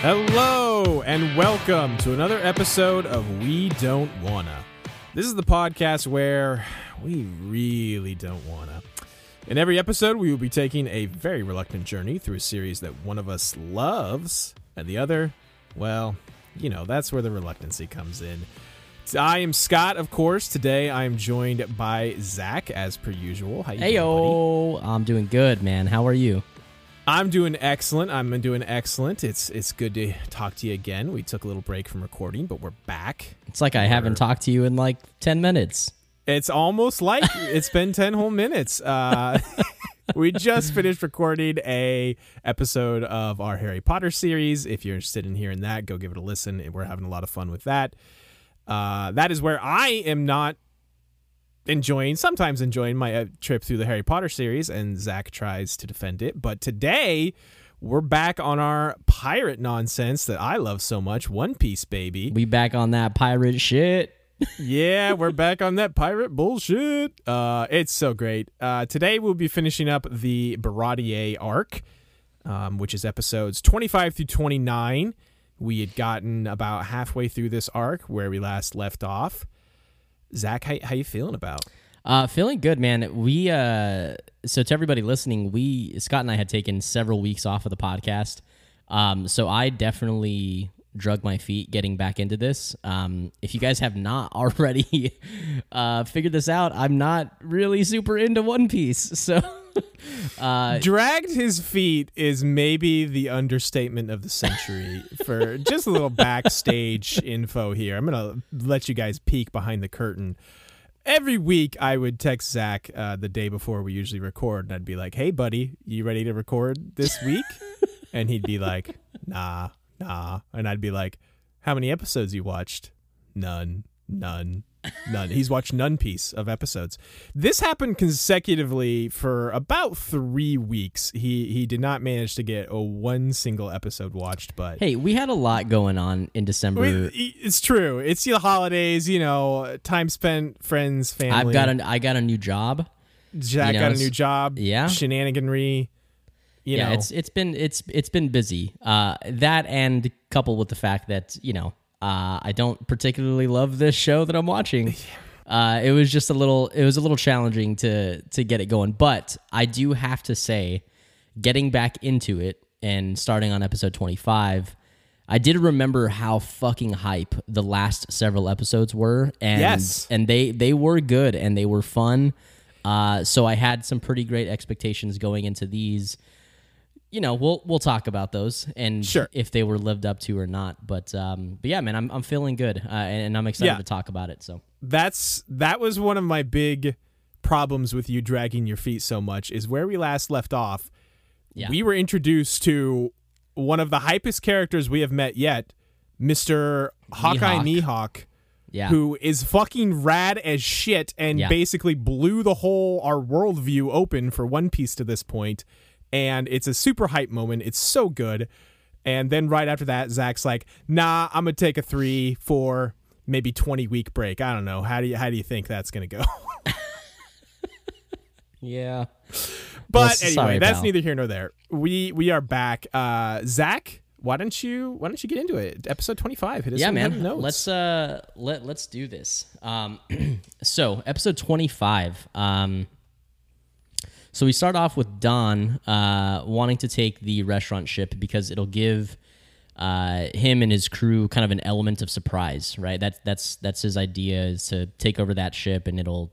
Hello and welcome to another episode of We Don't Wanna. This is the podcast where we really don't wanna. In every episode, we will be taking a very reluctant journey through a series that one of us loves, and the other, well, you know, that's where the reluctancy comes in. I am Scott, of course. Today I am joined by Zach, as per usual. How you doing, buddy? yo, I'm doing good, man. How are you? I'm doing excellent. I'm doing excellent. It's it's good to talk to you again. We took a little break from recording, but we're back. It's like I haven't talked to you in like 10 minutes. It's almost like it's been 10 whole minutes. Uh, we just finished recording a episode of our Harry Potter series. If you're interested in hearing that, go give it a listen. We're having a lot of fun with that. Uh, that is where I am not enjoying, sometimes enjoying my uh, trip through the Harry Potter series, and Zach tries to defend it. But today, we're back on our pirate nonsense that I love so much One Piece, baby. We back on that pirate shit. yeah, we're back on that pirate bullshit. Uh, it's so great. Uh, today we'll be finishing up the Baratie arc, um, which is episodes 25 through 29. We had gotten about halfway through this arc where we last left off. Zach, how, how you feeling about? Uh, feeling good, man. We uh, so to everybody listening, we Scott and I had taken several weeks off of the podcast. Um, so I definitely drug my feet getting back into this. Um, if you guys have not already uh, figured this out, I'm not really super into One Piece. So uh, Dragged his feet is maybe the understatement of the century. for just a little backstage info here, I'm gonna let you guys peek behind the curtain. Every week, I would text Zach uh, the day before we usually record, and I'd be like, "Hey, buddy, you ready to record this week?" and he'd be like, "Nah, nah," and I'd be like, "How many episodes you watched?" None, none, none. He's watched none piece of episodes. This happened consecutively for about three weeks. He he did not manage to get a one single episode watched, but hey, we had a lot going on in December. we- it's true. It's the holidays, you know, time spent, friends, family. I've got a I got a new job. Jack you know, got a new job. yeah. shenaniganry. You yeah, know, it's it's been it's it's been busy. Uh, that and coupled with the fact that you know uh, I don't particularly love this show that I'm watching. Uh, it was just a little it was a little challenging to to get it going, but I do have to say, getting back into it and starting on episode 25. I did remember how fucking hype the last several episodes were, and Yes. and they they were good and they were fun. Uh, so I had some pretty great expectations going into these you know, we'll we'll talk about those and Sure. if they were lived up to or not. But um, but yeah, man, I'm I'm feeling good uh, and, and I'm excited Yeah. to talk about it. So that's that was one of my big problems with you dragging your feet so much is where we last left off. Yeah. We were introduced to one of the hypest characters we have met yet, Mr. Hawkeye. Mihawk, yeah, who is fucking rad as shit and Yeah. basically blew the whole our worldview open for One Piece to this point. And it's a super hype moment. It's so good. And then right after that, Zach's like, "Nah, I'm gonna take a three, four, maybe twenty week break. I don't know. How do you how do you think that's gonna go?" yeah. But Well, anyway, that's pal. neither here nor there. We we are back. Uh, Zach, why don't you why don't you get into it? Episode twenty five. Hit us yeah, man. notes. Let's uh let let's do this. Um, so episode 25. Um, so we start off with Don uh wanting to take the restaurant ship because it'll give uh him and his crew kind of an element of surprise, right? That's that's that's his idea is to take over that ship and it'll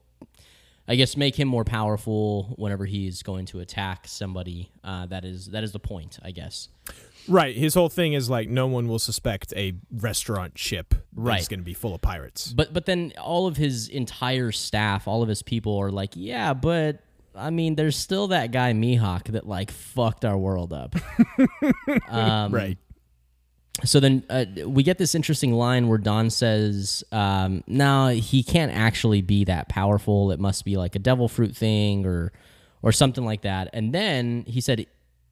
I guess make him more powerful whenever he's going to attack somebody. Uh, that is that is the point, I guess. Right. His whole thing is like no one will suspect a restaurant ship that's Right. going to be full of pirates. But but then all of his entire staff, all of his people are like, yeah, but I mean, there's still that guy Mihawk that like fucked our world up. um, right. So then uh, we get this interesting line where Don says, um, "No, he can't actually be that powerful. It must be like a devil fruit thing or or something like that." And then he said,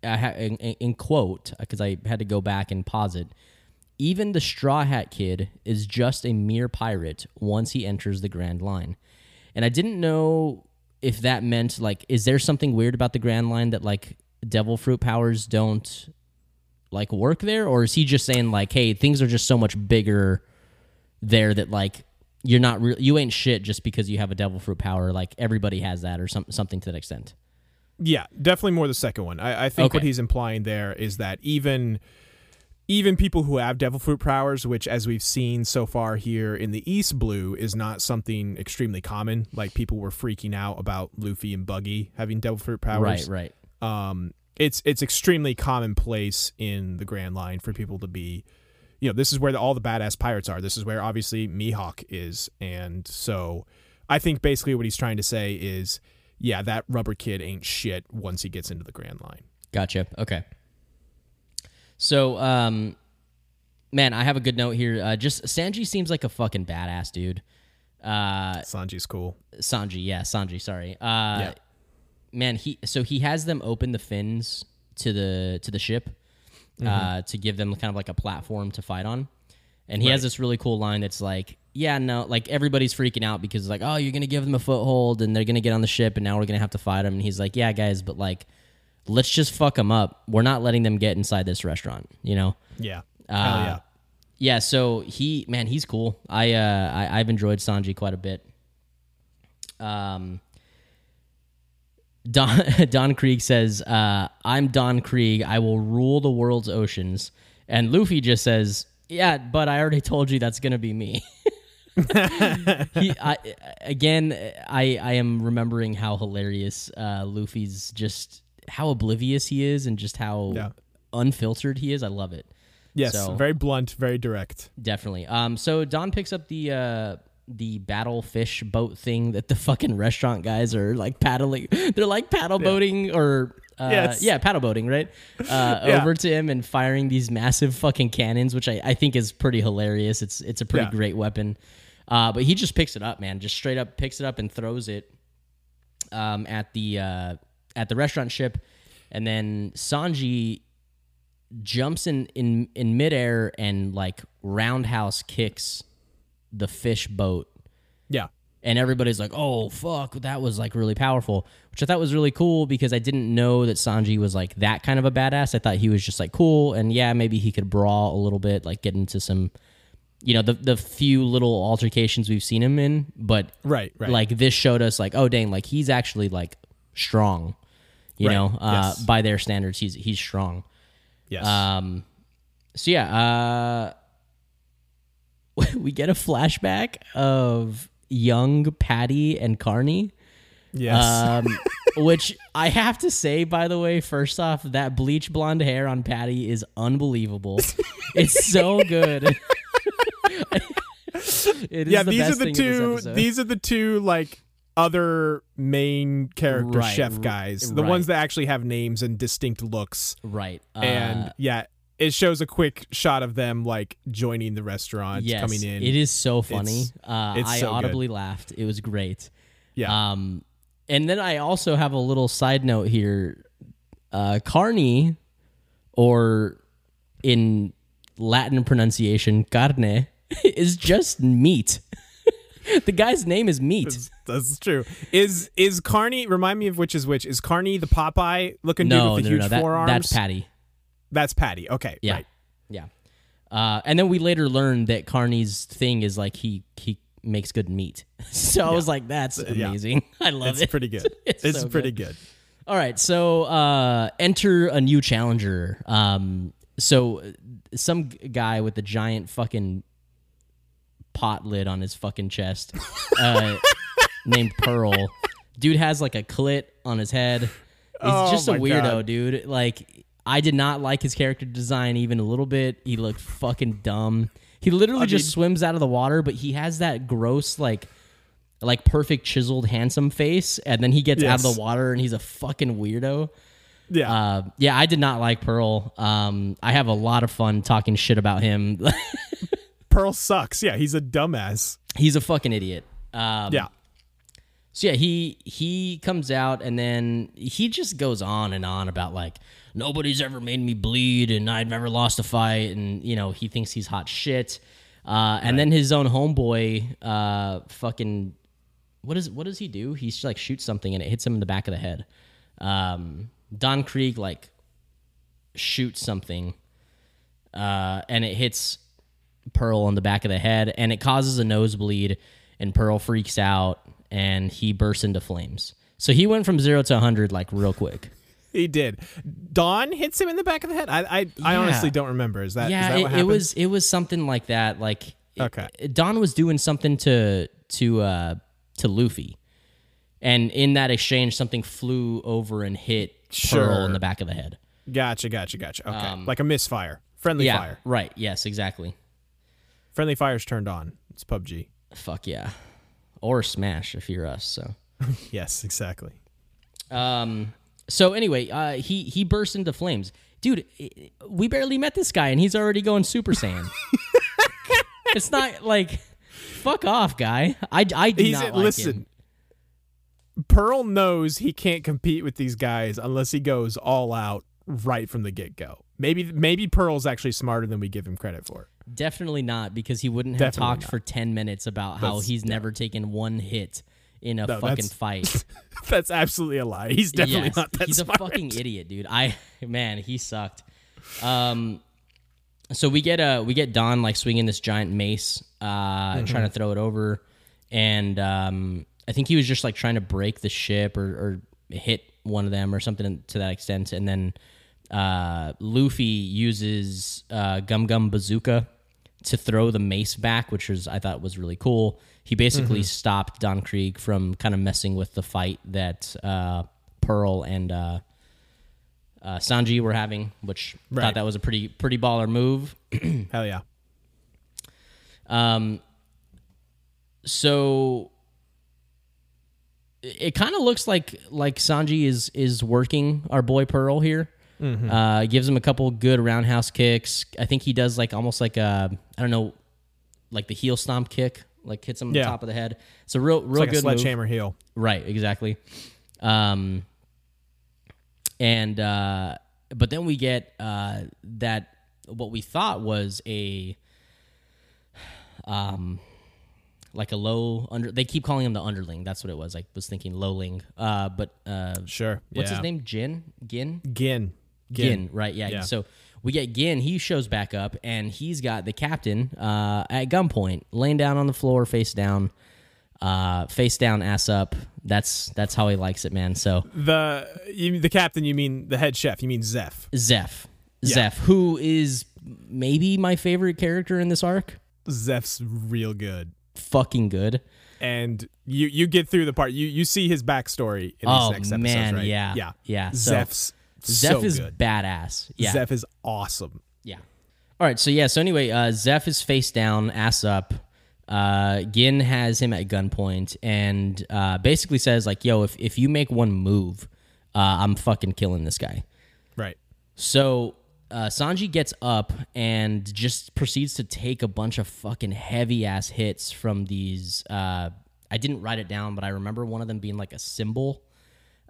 ha- in, in quote, because I had to go back and pause it. Even the Straw Hat Kid is just a mere pirate once he enters the Grand Line. And I didn't know if that meant like, is there something weird about the Grand Line that like devil fruit powers don't like work there, or is he just saying like, hey, things are just so much bigger there that like you're not real, you ain't shit just because you have a devil fruit power. Like everybody has that, or some something to that extent. Yeah, definitely more the second one. I, I think Okay. what he's implying there is that even even people who have devil fruit powers, which as we've seen so far here in the East Blue, is not something extremely common. Like people were freaking out about Luffy and Buggy having devil fruit powers. Right, right. um, it's it's extremely commonplace in the Grand Line for people to be, you know, this is where the, all the badass pirates are. This is where obviously Mihawk is, and so I think basically what he's trying to say is, yeah, that rubber kid ain't shit once he gets into the Grand Line. Gotcha. Okay. So, um, man, I have a good note here. Uh, just Sanji seems like a fucking badass dude. Uh, Sanji's cool. Sanji, yeah, Sanji. Sorry. Uh, Yeah. man, he so he has them open the fins to the to the ship uh, Mm-hmm. to give them kind of like a platform to fight on. And he has this really cool line that's like, yeah, no, like everybody's freaking out because like, oh, you're gonna give them a foothold and they're gonna get on the ship and now we're gonna have to fight them. And he's like, yeah, guys, but like, let's just fuck them up. We're not letting them get inside this restaurant, you know? Yeah. Uh, yeah. Yeah, so he man, he's cool. I uh I, I've enjoyed Sanji quite a bit. Um Don Don Krieg says, uh, I'm Don Krieg, I will rule the world's oceans. And Luffy just says, Yeah, but I already told you that's gonna be me. he, I, again, I, I am remembering how hilarious uh, Luffy's just how oblivious he is and just how Yeah. unfiltered he is. I love it. Yes. so- very blunt, very direct. Definitely. Um. So Don picks up the uh the battle fish boat thing that the fucking restaurant guys are like paddling. They're like paddle boating or. Uh, Yes. Yeah, paddle boating, right? Uh, Yeah. Over to him and firing these massive fucking cannons, which I, I think is pretty hilarious. It's it's a pretty Yeah. great weapon. Uh, but he just picks it up, man. Just straight up picks it up and throws it um, at the uh, at the restaurant ship, and then Sanji jumps in in in midair and like roundhouse kicks the fish boat Yeah. and everybody's like oh fuck that was like really powerful which i thought was really cool because i didn't know that sanji was like that kind of a badass i thought he was just like cool and yeah maybe he could brawl a little bit like get into some you know the the few little altercations we've seen him in but Right. Right. like this showed us like oh dang like he's actually like strong you Right, know uh, yes. by their standards he's he's strong yes. um, so yeah, uh, we get a flashback of young Patty and Carney. yes. Um, which I have to say, by the way, first off, that bleach blonde hair on Patty is unbelievable. it's so good. it is yeah. the These are the thing in this two. These are the two like other main character Right, chef guys. The right. ones that actually have names and distinct looks. right. Uh, and yeah, it shows a quick shot of them like joining the restaurant, yes, coming in. It is so funny. It's- uh, it's I so good. audibly laughed. It was great. Yeah, Um, and then I also have a little side note here. Uh, carne, or in Latin pronunciation, carne, is just meat. the guy's name is meat. that's, that's true. Is is Carney? Remind me of which is which. Is Carney the Popeye looking No, dude with no, the huge no. That, forearms? that's Patty. That's Patty. Okay, Yeah, right. yeah. Uh, and then we later learned that Carney's thing is like he he makes good meat. So I was like, that's yeah. amazing. I love It's it. pretty good. It's It's, so pretty good. All right, so uh, enter a new challenger. Um, so some guy with a giant fucking pot lid on his fucking chest, uh, named Pearl. Dude has like a clit on his head. He's Oh just a weirdo, God. dude. Like I did not like his character design even a little bit. He looked fucking dumb. He literally just mean- swims out of the water, but he has that gross like like perfect chiseled handsome face and then he gets out of the water and he's a fucking weirdo. Yeah. Uh, yeah, I did not like Pearl. Um, I have a lot of fun talking shit about him. Pearl sucks. Yeah, he's a dumbass. he's a fucking idiot. Um, Yeah. So yeah, he he comes out and then he just goes on and on about like nobody's ever made me bleed and I've never lost a fight and you know he thinks he's hot shit. Uh, and then his own homeboy, uh, fucking, what is what does he do? He like shoots something and it hits him in the back of the head. Um, Don Krieg like shoots something uh, and it hits Pearl on the back of the head, and it causes a nosebleed. And Pearl freaks out, and he bursts into flames. So he went from zero to hundred like real quick. He did. Don hits him in the back of the head. I I, I honestly don't remember. Is that yeah, that it, what it was it was something like that. Like Okay. Don was doing something to to uh to Luffy. And in that exchange, something flew over and hit Pearl in the back of the head. Gotcha, gotcha, gotcha. Okay, like a misfire, friendly Um, Yeah, fire. right. Yes, exactly. Friendly fire's turned on. It's PUBG. Fuck yeah. Or Smash if you're us. So, Yes, exactly. um, so anyway, uh, he he burst into flames, dude. We barely met this guy, and he's already going Super Saiyan. it's not like, fuck off, guy. I I do He's not like listen. him. Pearl knows he can't compete with these guys unless he goes all out right from the get go. Maybe maybe Pearl's actually smarter than we give him credit for. Definitely not, because he wouldn't have Definitely talked not. for ten minutes about how That's- he's never taken one hit in a No, fucking that's- fight. That's absolutely a lie. He's definitely Yes, not that he's smart. a fucking idiot, dude. I man, he sucked. Um, so we get uh we get Don like swinging this giant mace, uh, Mm-hmm. trying to throw it over, and um, I think he was just like trying to break the ship or, or hit one of them or something to that extent, and then uh, Luffy uses uh, Gum Gum Bazooka to throw the mace back, which was I thought was really cool. He basically Mm-hmm. stopped Don Krieg from kind of messing with the fight that uh, Pearl and uh, uh, Sanji were having, which Right. thought that was a pretty pretty baller move. Hell yeah. Um, so it, it kind of looks like like Sanji is is working our boy Pearl here. Uh, gives him a couple good roundhouse kicks. I think he does like almost like a I don't know, like the heel stomp kick, like hits him on Yeah. the top of the head. It's a real real It's like a good move. sledgehammer heel. Right, exactly. Um, and uh, but then we get uh, that what we thought was a um like a low under they keep calling him the underling that's what it was i was thinking lowling uh but uh Sure. what's yeah. his name jin gin Gin. Gin, right? Yeah. Yeah. So we get Gin. He shows back up, and he's got the captain uh, at gunpoint, laying down on the floor, face down, uh, face down, ass up. That's that's how he likes it, man. So The you, the captain. You mean the head chef? You mean Zeph? Zeph, Yeah. Zeph, who is maybe my favorite character in this arc. Zeph's real good. Fucking good. and you you get through the part you you see his backstory in Oh, these next episodes, man, right? yeah. yeah, Yeah, so- Zeph's Zeph so is good. badass. Yeah. Zeph is awesome. Yeah. All right. So yeah. So anyway, uh, Zeph is face down, ass up. Uh, Gin has him at gunpoint and uh, basically says like, "Yo, if if you make one move, uh, I'm fucking killing this guy." Right. So uh, Sanji gets up and just proceeds to take a bunch of fucking heavy ass hits from these. Uh, I didn't write it down, but I remember one of them being like a cymbal.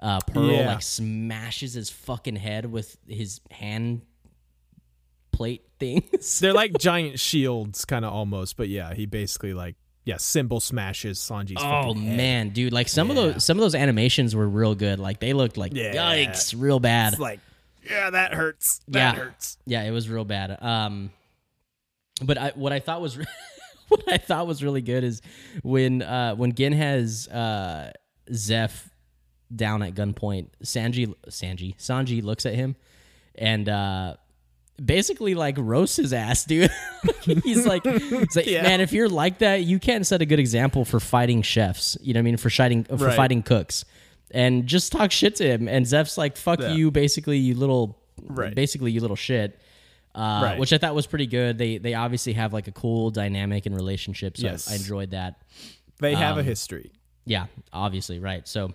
Uh, Pearl Yeah. like smashes his fucking head with his hand plate things. They're like giant shields, kind of almost, but yeah, he basically like yeah, cymbal smashes Sanji's. Oh fucking head. man, dude! Like some of those some of those animations were real good. Like they looked like Yeah. yikes, real bad. it's like yeah, that hurts. That Yeah. hurts. Yeah, it was real bad. Um, but I, what I thought was what I thought was really good is when uh, when Gin has uh, Zeph down at gunpoint, Sanji Sanji Sanji looks at him and uh, basically like roasts his ass, dude. he's like, he's like Yeah. man, if you're like that, you can't set a good example for fighting chefs. You know what I mean? For fighting for Right. fighting cooks. And just talk shit to him. And Zeph's like, fuck Yeah. you, basically, you little Right. basically you little shit. Uh, Right. which I thought was pretty good. They they obviously have like a cool dynamic and relationship, so Yes. I enjoyed that. They have Um, a history. Yeah, obviously, right. So,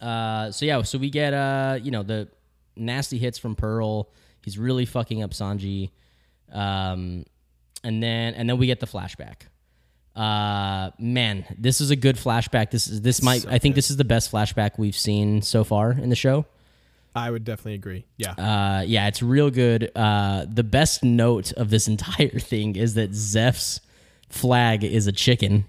uh, so yeah, so we get uh, you know, the nasty hits from Pearl. He's really fucking up Sanji, um, and then and then we get the flashback. Uh, man, this is a good flashback. This is this might So I think this is the best flashback we've seen so far in the show. I would definitely agree. Yeah. Uh, yeah, it's real good. Uh, the best note of this entire thing is that Zeph's flag is a chicken.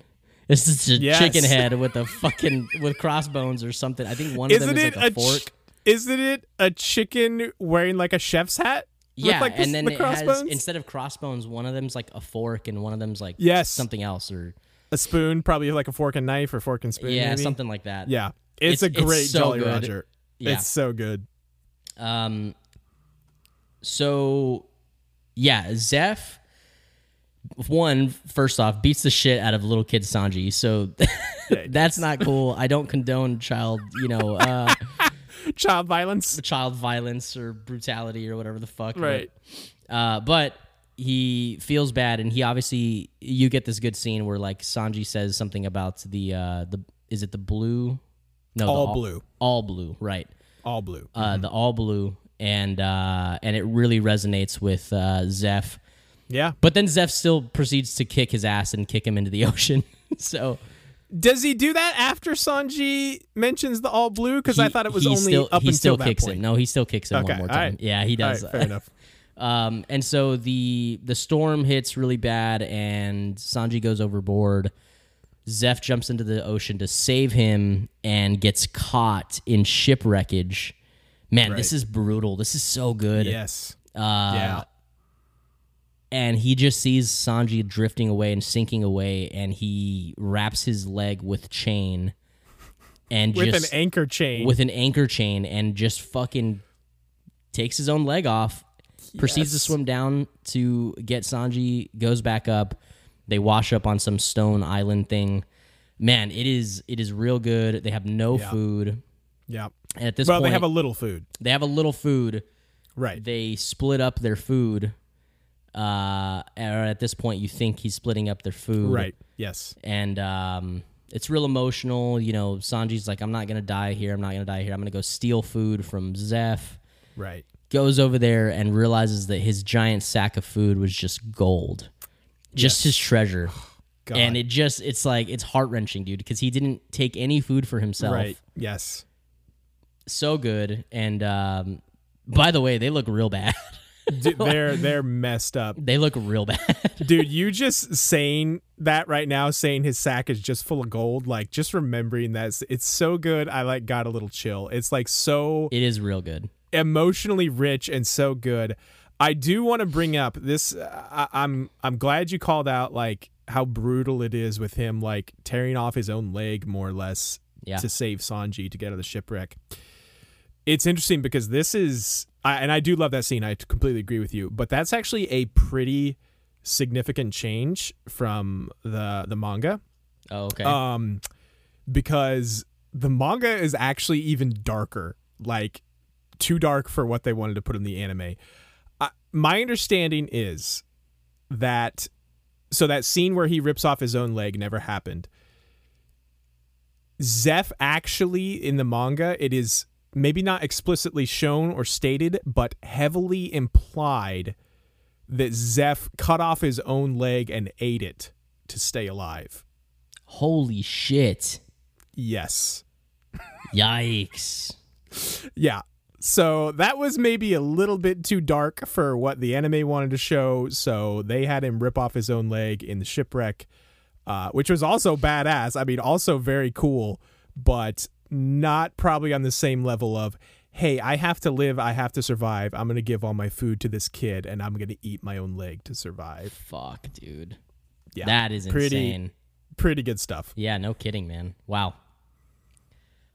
It's just a Yes. chicken head with a fucking with crossbones or something. I think one of Isn't them is it like a, a fork. ch- isn't it a chicken wearing like a chef's hat? Yeah, like, and then the it has instead of crossbones, one of them's like a fork and one of them's like Yes. something else or a spoon, probably like a fork and knife or fork and spoon. yeah, maybe? something like that. Yeah, it's, It's- a it's great so Jolly good. Roger. Yeah. It's so good. Um. So, yeah, Zeph. One first off beats the shit out of little kid Sanji, so that's not cool. I don't condone child, you know, uh, Child violence. child violence or brutality or whatever the fuck. but- Right. Uh, but he feels bad, and he obviously you get this good scene where like Sanji says something about the uh the is it the blue? No, the All blue. All blue, right? All blue. Uh, the all blue, and uh, and it really resonates with uh, Zeph. Yeah. But then Zeph still proceeds to kick his ass and kick him into the ocean. so Does he do that after Sanji mentions the all blue? Because I thought it was only still, up he until still that kicks point. it. No, he still kicks it Okay, one more time. right. Yeah, he does. right, fair enough. Um, and so the the storm hits really bad, and Sanji goes overboard. Zeph jumps into the ocean to save him and gets caught in shipwreckage. Man, this is brutal. This is so good. Yes. Uh, yeah. And he just sees Sanji drifting away and sinking away, and he wraps his leg with chain and With just an anchor chain. with an anchor chain and just fucking takes his own leg off, proceeds to swim down to get Sanji, goes back up. They wash up on some stone island thing. Man, it is it is real good. They have no Yeah. food. yeah. And at this Well, point, they have a little food. they have a little food. Right. They split up their food. Uh, or at this point, you think he's splitting up their food, Right. Yes. and um, it's real emotional. You know, Sanji's like, "I'm not gonna die here. I'm not gonna die here. I'm gonna go steal food from Zeph." Right. Goes over there and realizes that his giant sack of food was just gold, just Yes. his treasure. God. And it just, it's like, it's heart wrenching, dude, because he didn't take any food for himself. Right. Yes. So good. And um, by the way, they look real bad. Dude, they're they're messed up. they look real bad. Dude, you just saying that right now, saying his sack is just full of gold, like just remembering that it's, so good. I like got a little chill. It's like so it is real good. emotionally rich and so good. I do want to bring up this. Uh, I, I'm I'm glad you called out like how brutal it is with him like tearing off his own leg more or less Yeah. to save Sanji to get out of the shipwreck. It's interesting because this is, I, and I do love that scene. I completely agree with you, but that's actually a pretty significant change from the the manga Oh, okay. um because the manga is actually even darker like too dark for what they wanted to put in the anime uh, my understanding is that so that scene where he rips off his own leg never happened zeph actually in the manga it is maybe not explicitly shown or stated but heavily implied that zeph cut off his own leg and ate it to stay alive Holy shit. Yes. Yikes. Yeah. So that was maybe a little bit too dark for what the anime wanted to show. So they had him rip off his own leg in the shipwreck, uh, which was also badass. I mean, also very cool, but not probably on the same level of, hey, I have to live, I have to survive. I'm going to give all my food to this kid and I'm going to eat my own leg to survive. Fuck, dude. Yeah. That is pretty, insane. Pretty good stuff. Yeah, no kidding, man. Wow.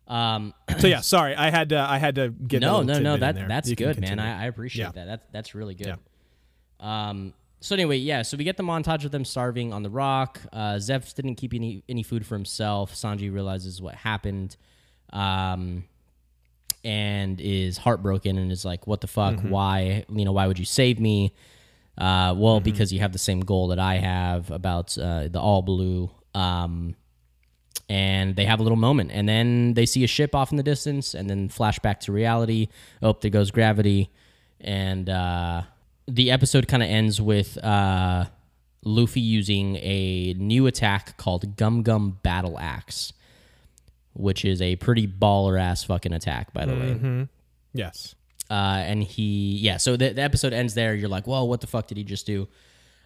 Um, So yeah, sorry, I had to, I had to get no, no, no. That that's You good, man. I, I appreciate Yeah. that. That's that's really good. Yeah. Um. So anyway, yeah. So we get the montage of them starving on the rock. Uh, Zeph didn't keep any any food for himself. Sanji realizes what happened, um, and is heartbroken and is like, "What the fuck? Mm-hmm. Why? You know, why would you save me?" Uh, well, because you have the same goal that I have about uh, the all blue. Um, and they have a little moment and then they see a ship off in the distance and then flash back to reality oh there goes gravity and uh, the episode kind of ends with uh, luffy using a new attack called gum gum battle axe which is a pretty baller ass fucking attack by the way Yes. uh, and he yeah so the, the episode ends there you're like well, what the fuck did he just do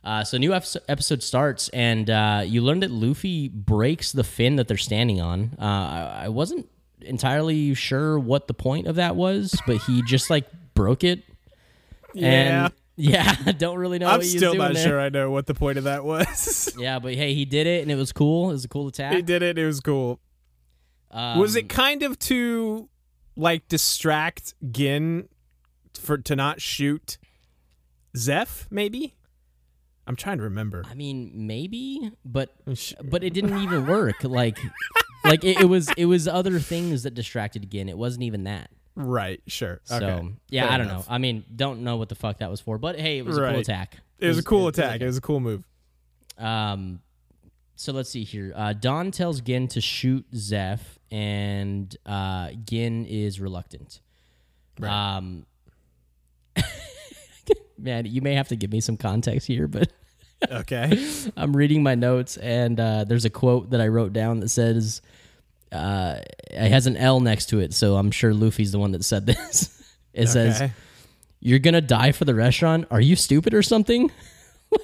uh, so new episode, starts and uh, you learn that luffy breaks the fin that they're standing on uh, I, I wasn't entirely sure what the point of that was but he just like broke it And yeah, don't really know I'm still doing not there. sure I know what the point of that was. Yeah, but hey, he did it and it was cool. It was a cool attack. he did it. It was cool. Um, was it kind of to like distract Gin for to not shoot Zeph? Maybe. I'm trying to remember. I mean, maybe, but Sh- but it didn't even work. Like like it, it was it was other things that distracted again. It wasn't even that. Right. Sure. So okay. yeah, Fair I don't enough. know. I mean, don't know what the fuck that was for, but hey, it was a cool Right. attack. It was a cool it attack. It was a cool move. Um, so let's see here. Uh, Don tells Gin to shoot Zeph, and uh, Gin is reluctant. Right. Um, man, you may have to give me some context here, but Okay. I'm reading my notes, and uh, there's a quote that I wrote down that says, uh, it has an L next to it, so I'm sure Luffy's the one that said this. it says, you're gonna die for the restaurant are you stupid or something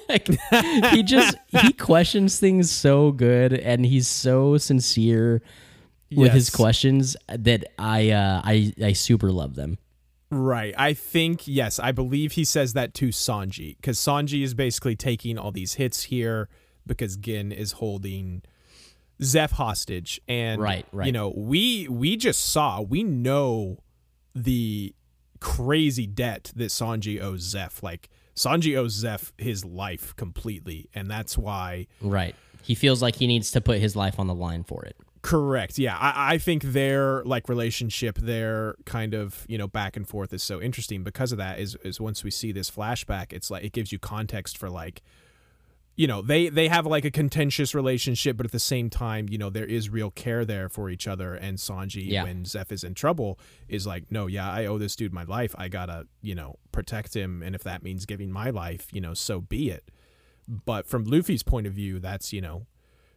like he just he questions things so good and he's so sincere with his questions that i uh i i super love them Right. I think yes. I believe he says that to Sanji because Sanji is basically taking all these hits here because Gin is holding Zeph hostage, and Right, right. You know, we we just saw we know the crazy debt that Sanji owes Zeph. Like Sanji owes Zeph his life completely, and that's why right he feels like he needs to put his life on the line for it Correct. Yeah, I, I think their like relationship, their kind of you know back and forth is so interesting because of that. Is is once we see this flashback, it's like it gives you context for like, you know, they they have like a contentious relationship, but at the same time, you know, there is real care there for each other. And Sanji, Yeah. when Zeph is in trouble, is like, no, yeah, I owe this dude my life. I gotta you know protect him, and if that means giving my life, you know, so be it. But from Luffy's point of view, that's you know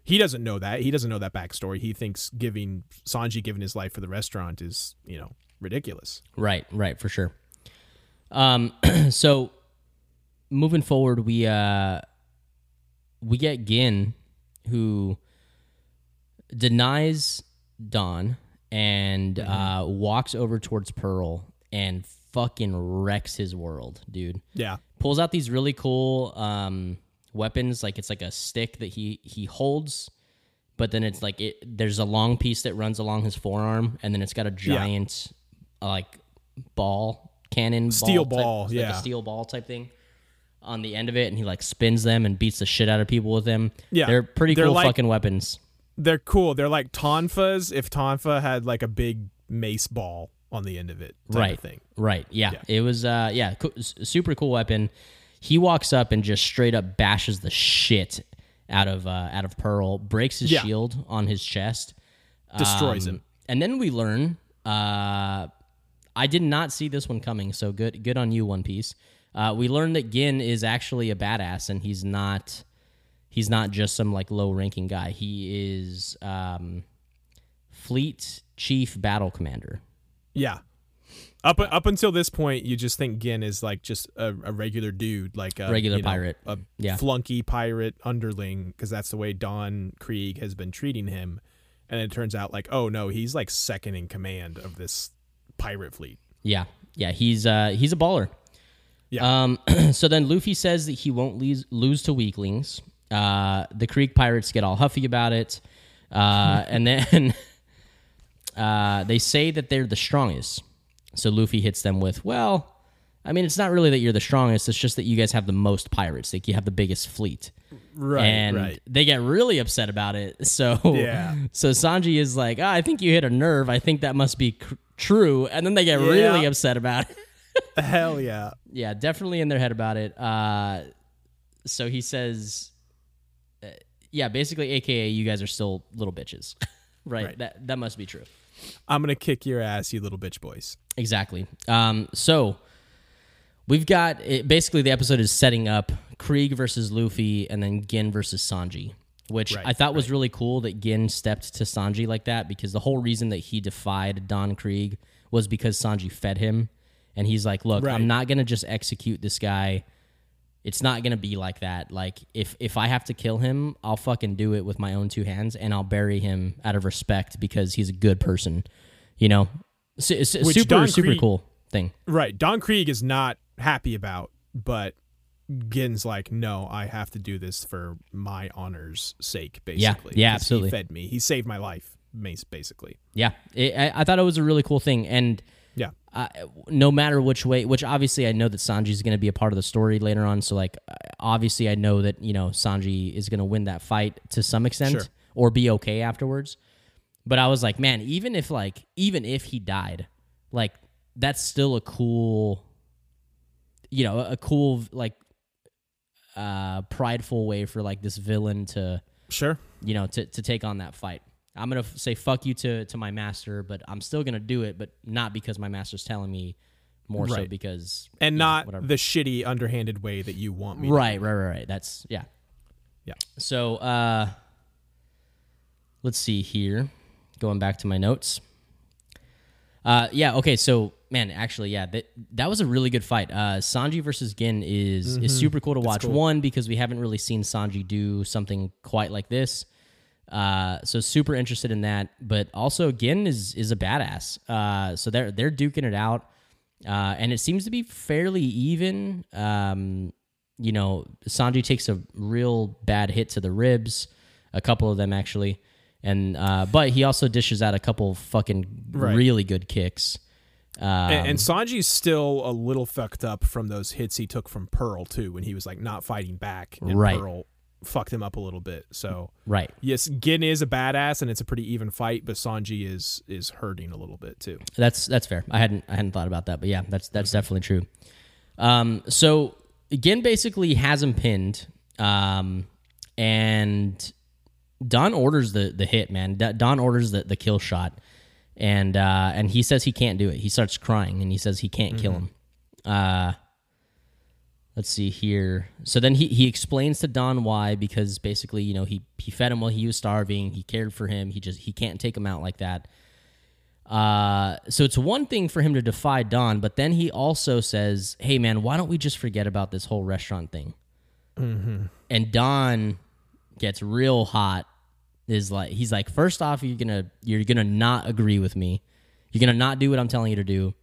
he doesn't know that. He doesn't know that backstory. He thinks giving Sanji giving his life for the restaurant is, you know, ridiculous. right right for sure um so moving forward we uh we get gin who denies Don and uh, walks over towards Pearl and fucking wrecks his world, dude. Yeah. Pulls out these really cool um, weapons, like it's like a stick that he he holds, but then it's like it. There's a long piece that runs along his forearm, and then it's got a giant uh, like ball cannon, Steel ball, type- ball, like yeah. a steel ball type thing on the end of it, and he like spins them and beats the shit out of people with them. Yeah. they're pretty They're cool like- fucking weapons. They're cool. They're like Tonfas if Tonfa had like a big mace ball on the end of it type right of thing. right yeah. Yeah. it was uh yeah co- super cool weapon he walks up and just straight up bashes the shit out of uh out of pearl breaks his Yeah. shield on his chest Destroys Um, him. and then we learn uh i did not see this one coming so good good on you one piece uh we learned that gin is actually a badass and he's not he's not just some like low ranking guy he is um fleet chief battle commander Yeah. Up up until this point, you just think Gin is like just a, a regular dude, like a Regular you know, pirate. a Yeah. flunky pirate underling, because that's the way Don Krieg has been treating him. And it turns out like, oh no, he's like second in command of this pirate fleet. Yeah, yeah, he's uh he's a baller. Yeah. Um, so then Luffy says that he won't lose lose to weaklings. Uh, the Krieg pirates get all huffy about it, uh, and then uh, they say that they're the strongest. So Luffy hits them with, "Well, I mean, it's not really that you're the strongest. It's just that you guys have the most pirates. Like you have the biggest fleet." Right. and right. they get really upset about it. So Yeah. so Sanji is like, "Ah, I think you hit a nerve. I think that must be cr- true. And then they get Yeah. really upset about it. Hell yeah. yeah, definitely in their head about it. Uh, so he says, uh, yeah, basically, AKA, you guys are still little bitches, right? Right. That that must be true. I'm gonna kick your ass, you little bitch boys. Exactly. Um, so we've got it, basically the episode is setting up Krieg versus Luffy and then Gin versus Sanji, which Right, I thought was really cool that Gin stepped to Sanji like that because the whole reason that he defied Don Krieg was because Sanji fed him. And he's like, look, Right. I'm not going to just execute this guy. It's not going to be like that. Like if if I have to kill him, I'll fucking do it with my own two hands and I'll bury him out of respect because he's a good person. You know? S- s- Which super Don super Krieg- cool thing. Right. Don Krieg is not happy about, but Gin's like, no, I have to do this for my honor's sake, basically. Yeah, absolutely. He fed me. He saved my life, basically. Yeah, it, I, I thought it was a really cool thing, and Yeah. I, no matter which way, which obviously I know that Sanji is going to be a part of the story later on. So like, obviously I know that you know Sanji is going to win that fight to some extent Sure. or be okay afterwards. But I was like, man, even if like, even if he died, like that's still a cool, you know, a cool like, uh, prideful way for like this villain to Sure. you know, to, to take on that fight. I'm gonna f- say fuck you to to my master, but I'm still gonna do it, but not because my master's telling me, more so because And know, not whatever. the shitty, underhanded way that you want me to. right, right, right, right. That's yeah, Yeah. So uh, let's see here, going back to my notes. Uh, yeah, okay, so man, actually, yeah, that that was a really good fight. Uh, Sanji versus Gin is is super cool to watch. cool. One because we haven't really seen Sanji do something quite like this. Uh, so super interested in that. But also, Gin is is a badass. Uh, so they're they're duking it out, uh, and it seems to be fairly even. Um, you know, Sanji takes a real bad hit to the ribs, a couple of them actually, and uh, but he also dishes out a couple fucking Right. really good kicks. Um, And, and Sanji's still a little fucked up from those hits he took from Pearl too, when he was like not fighting back, and Right. Pearl fucked them up a little bit. So right. yes, Gin is a badass, and it's a pretty even fight, but Sanji is is hurting a little bit too. That's that's fair. I hadn't I hadn't thought about that, but yeah, that's that's definitely true. Um, so Gin basically has him pinned, um, and Don orders the the hit. Man, Don orders the the kill shot, and uh, and he says he can't do it. He starts crying, and he says he can't kill him. Uh, let's see here. So then he he explains to Don why because basically you know he he fed him while he was starving. He cared for him. He just he can't take him out like that. Uh, so it's one thing for him to defy Don, but then he also says, "Hey, man, why don't we just forget about this whole restaurant thing?" And Don gets real hot. Is like he's like, first off, you're gonna you're gonna not agree with me. You're gonna not do what I'm telling you to do.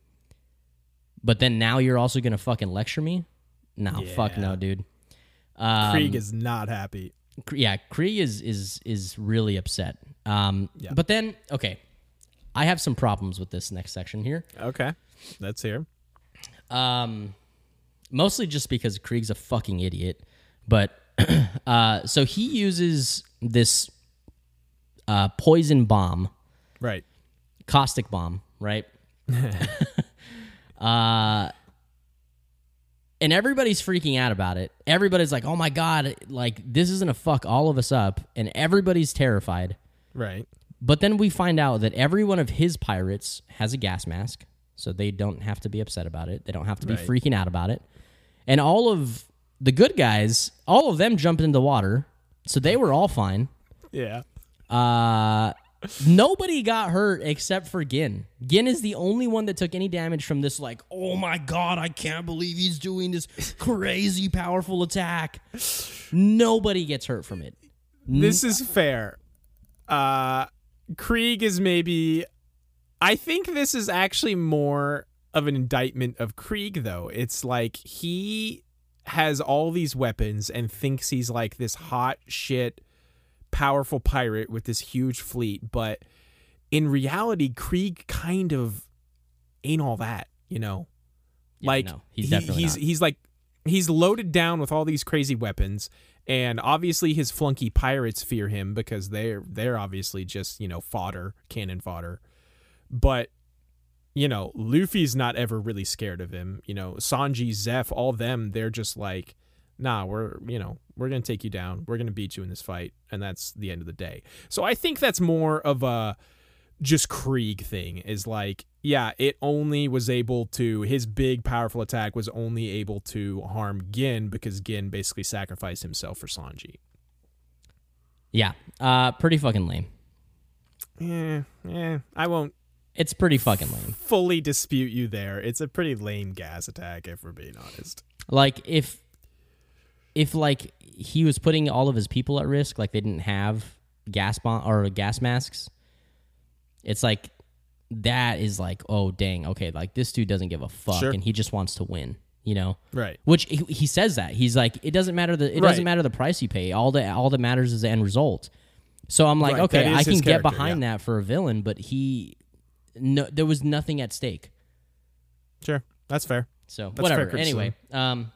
But then now you're also gonna fucking lecture me? No, fuck Yeah. no, dude. Um, Krieg is not happy. Yeah, Krieg is is is really upset. Um, yeah. but then okay, I have some problems with this next section here. Okay, let's hear. Um, mostly just because Krieg's a fucking idiot. But uh, so he uses this uh, poison bomb, Right. caustic bomb, right? uh, and everybody's freaking out about it. Everybody's like, "Oh my god, like this is gonna fuck all of us up," and everybody's terrified. Right. But then we find out that every one of his pirates has a gas mask, so they don't have to be upset about it. They don't have to be Right. freaking out about it. And all of the good guys, all of them jumped into the water, so they were all fine. Yeah. Uh, nobody got hurt except for Gin. Gin is the only one that took any damage from this. Like, oh my god, I can't believe he's doing this crazy powerful attack. Nobody gets hurt from it. This is fair. Uh Krieg is maybe I think this is actually more of an indictment of Krieg though. It's like he has all these weapons and thinks he's like this hot shit powerful pirate with this huge fleet, but in reality Krieg kind of ain't all that, you know. Yeah, like no, he's he- definitely he's not. he's like he's loaded down with all these crazy weapons and obviously his flunky pirates fear him because they're they're obviously just you know fodder cannon fodder but you know luffy's not ever really scared of him you know sanji zeph all them they're just like nah we're you know we're gonna take you down we're gonna beat you in this fight and that's the end of the day so i think that's more of a just Krieg thing is like, yeah, it only was able to his big powerful attack was only able to harm Gin because Gin basically sacrificed himself for Sanji. Yeah, uh, pretty fucking lame. Yeah, yeah, I won't It's pretty fucking lame. fully dispute you there. It's a pretty lame gas attack if we're being honest. Like if if like he was putting all of his people at risk, like they didn't have gas bomb or gas masks, it's like that is like, oh dang, okay, like this dude doesn't give a fuck Sure. and he just wants to win. you know. Right. Which he, he says that he's like, it doesn't matter the it Right. doesn't matter the price you pay. All that all that matters is the end result. So I'm like, Right, okay, I can get behind yeah. that for a villain, but he, no, there was nothing at stake. Sure. That's fair. So That's whatever. fair. Anyway, um,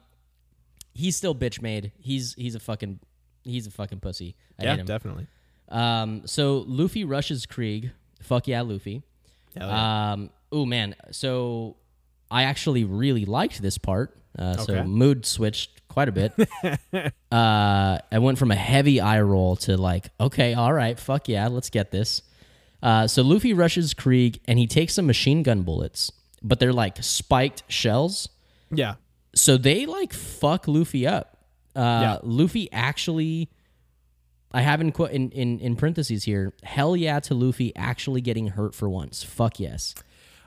he's still bitch made. He's he's a fucking he's a fucking pussy. I yeah, hate him. definitely. Um, so Luffy rushes Krieg. Fuck yeah, Luffy. Hell yeah. Um, oh man, so I actually really liked this part. Uh, So Okay. mood switched quite a bit. uh, I went from a heavy eye roll to like, okay, all right, fuck yeah, let's get this. Uh, so Luffy rushes Krieg and he takes some machine gun bullets, but they're like spiked shells. yeah. So they like fuck Luffy up. Uh, Yeah. Luffy actually, I have in, in in in parentheses here. Hell yeah to Luffy actually getting hurt for once. Fuck yes.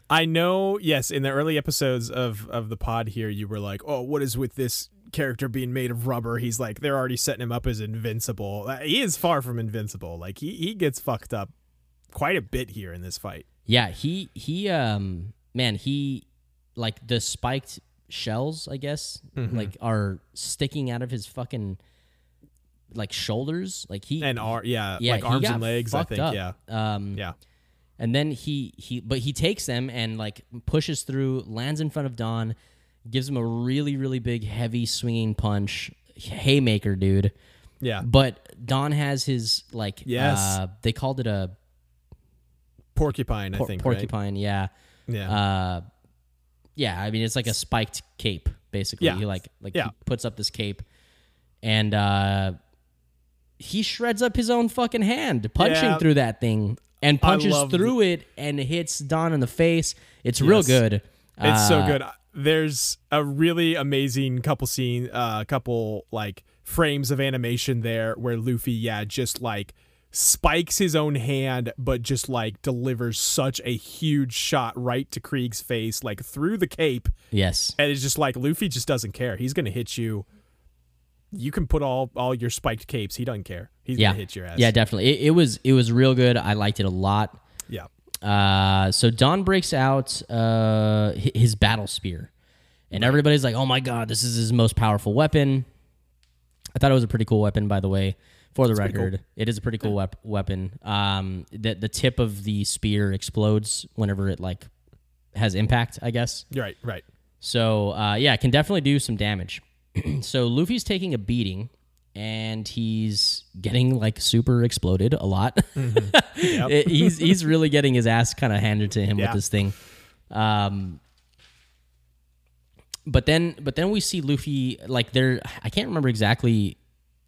I know, yes, in the early episodes of of the pod here, you were like, "Oh, what is with this character being made of rubber?" He's like, they're already setting him up as invincible. Uh, He is far from invincible. Like he he gets fucked up quite a bit here in this fight. Yeah, he he um man, he like the spiked shells, I guess, Mm-hmm. like are sticking out of his fucking like shoulders. Like he And ar- yeah, yeah, like arms and legs. I think. up. Yeah, Um yeah, and then he he but he takes them and like pushes through, lands in front of Don, gives him a really really big heavy swinging punch, haymaker, dude. yeah. But Don has his like Yes. uh they called it a Porcupine, I think. porcupine, yeah. Yeah. uh yeah i mean it's like a spiked cape basically Yeah. he like like Yeah. he puts up this cape and uh he shreds up his own fucking hand punching Yeah. through that thing and punches through it and hits don in the face it's real good It's so Uh, good. There's a really amazing couple scene, uh, couple like frames of animation there where Luffy, yeah, just like spikes his own hand, but just like delivers such a huge shot right to Krieg's face, like through the cape, yes and it's just like Luffy just doesn't care. He's gonna hit you. You can put all all your spiked capes. He doesn't care. He's yeah gonna hit your ass. yeah definitely it, it was it was real good i liked it a lot yeah. Uh, so Don breaks out uh, his battle spear, and everybody's like, "Oh my god, this is his most powerful weapon." I thought it was a pretty cool weapon, by the way. For the pretty cool. record, it is a pretty cool wep- weapon. Um, the the tip of the spear explodes whenever it like has impact, I guess. Right. Right. So uh, yeah, it can definitely do some damage. so Luffy's taking a beating, and he's getting like super exploded a lot. Yep. It- he's he's really getting his ass kind of handed to him Yeah. with this thing. Um, but then but then we see Luffy like there. I can't remember exactly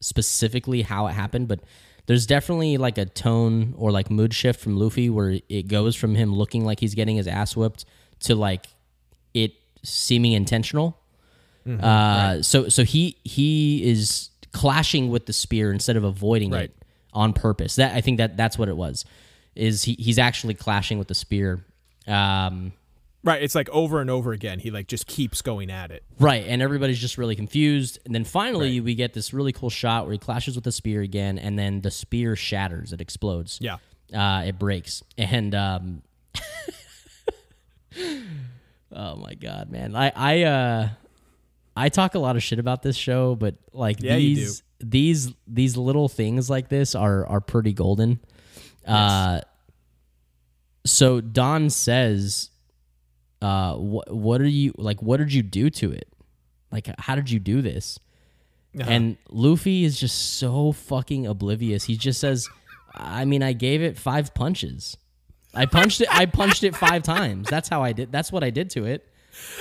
specifically how it happened, but there's definitely like a tone or like mood shift from Luffy where it goes from him looking like he's getting his ass whipped to like it seeming intentional. Mm-hmm. uh, So so he he is clashing with the spear instead of avoiding Right. it on purpose. That I think that that's what it was. Is he, he's actually clashing with the spear. Um, Right. It's like over and over again. He like just keeps going at it. Right, and everybody's just really confused. And then finally, we get this really cool shot where he clashes with the spear again, and then the spear shatters. It explodes. Yeah. uh, it breaks. And um, oh my god, man! I I uh, I talk a lot of shit about this show, but like Yeah, these these these little things like this are are pretty golden. Uh, so Don says uh what what are you like what did you do to it? Like how did you do this? Uh-huh. and luffy is just so fucking oblivious. He just says i mean i gave it five punches. I punched it i punched it five times. That's how i did that's what i did to it.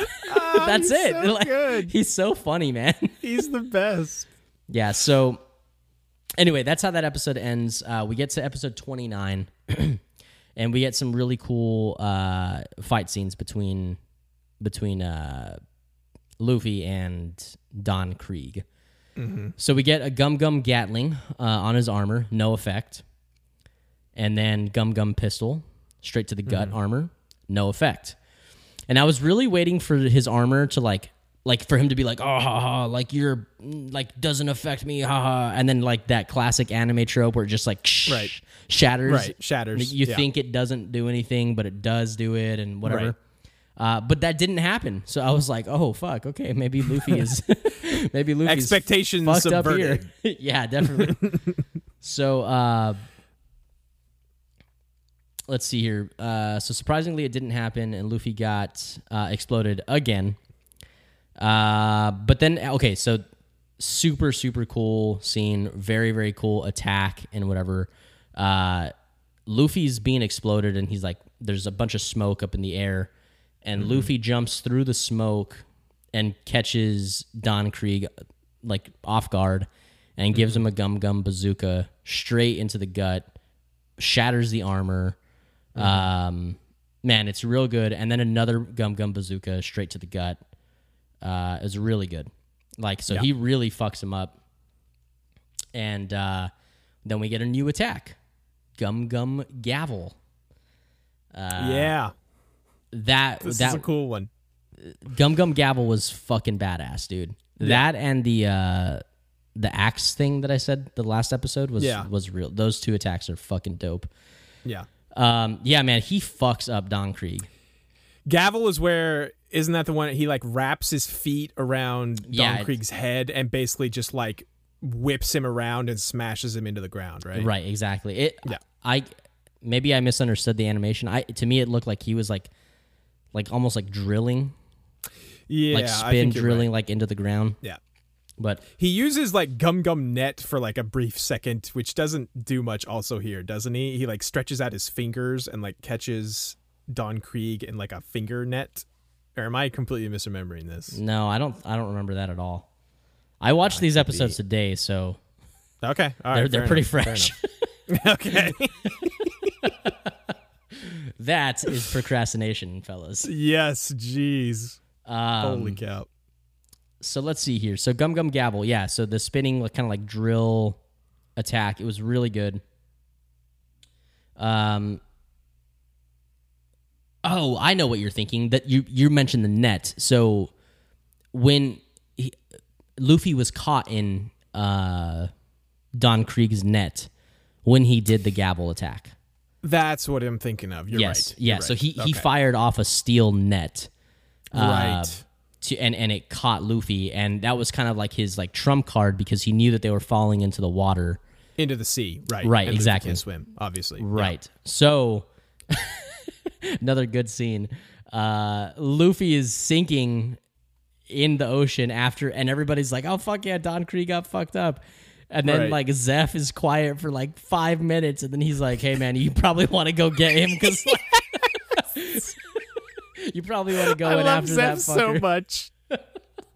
That's Ah, he's it. so Like, good. he's so funny man. He's the best. yeah so anyway that's how that episode ends. Uh, we get to episode 29 and we get some really cool uh, fight scenes between between uh, luffy and don krieg. So we get a gum gum gatling uh, on his armor no effect. And then gum gum pistol straight to the gut armor no effect. And I was really waiting for his armor to like like for him to be like oh ha ha like you're like doesn't affect me ha ha and then like that classic anime trope where it just like sh- Right. shatters Right, shatters, you yeah. think it doesn't do anything but it does do it and whatever Uh, but that didn't happen. So I was like, oh fuck, okay, maybe Luffy is maybe Luffy Expectations fucked subverted. up here. yeah, definitely. so uh, let's see here. Uh, so surprisingly, it didn't happen, and Luffy got uh, exploded again. Uh, but then okay, so super super cool scene, very very cool attack and whatever. Uh, Luffy's being exploded, and he's like, there's a bunch of smoke up in the air, and Luffy jumps through the smoke and catches Don Krieg like off guard, and gives him a gum gum bazooka straight into the gut, shatters the armor. Um, man, it's real good. And then another gum gum bazooka straight to the gut. Uh, is really good. Like so, he really fucks him up. And uh, then we get a new attack, gum gum gavel. Uh, yeah, That this that is a cool one. Gum Gum Gavel was fucking badass, dude. That and the uh the axe thing that I said the last episode was Yeah. was real. Those two attacks are fucking dope. Yeah, Um yeah, man, he fucks up Don Krieg. Gavel is where isn't that the one he like wraps his feet around Yeah, Don Krieg's head and basically just like whips him around and smashes him into the ground, right? Right, exactly. It Yeah. I maybe I misunderstood the animation. I to me it looked like he was like like almost like drilling, Yeah, like I spin think drilling right. like into the ground. Yeah. But He uses like gum gum net for like a brief second, which doesn't do much also here, doesn't he? He like stretches out his fingers and like catches Don Krieg in like a finger net. Or am I completely misremembering this? no, I don't I don't remember that at all. I watched these episodes today, so Okay. All right. they're, they're pretty enough, fresh. okay. that is procrastination, fellas. yes, jeez. Um, Holy cow. so let's see here. So Gum Gum Gavel, yeah. So the spinning like, kind of like drill attack, it was really good. Um. Oh, I know what you're thinking. That you you mentioned the net. So when he, Luffy was caught in uh, Don Krieg's net when he did the gavel attack. That's what I'm thinking of. You're yes, right. yeah. You're So right. he he Okay. fired off a steel net. uh, Right. to and and it caught Luffy and that was kind of like his like trump card because he knew that they were falling into the water. into the sea. Right. Right, And exactly. Swim, obviously. Right. So another good scene. Uh Luffy is sinking in the ocean after and everybody's like, "Oh fuck yeah, Don Krieg got fucked up." And then Right. like Zeff is quiet for like 5 minutes and then he's like, "Hey man, you probably want to go get him cuz you probably want to go I in love after Zeff that so much.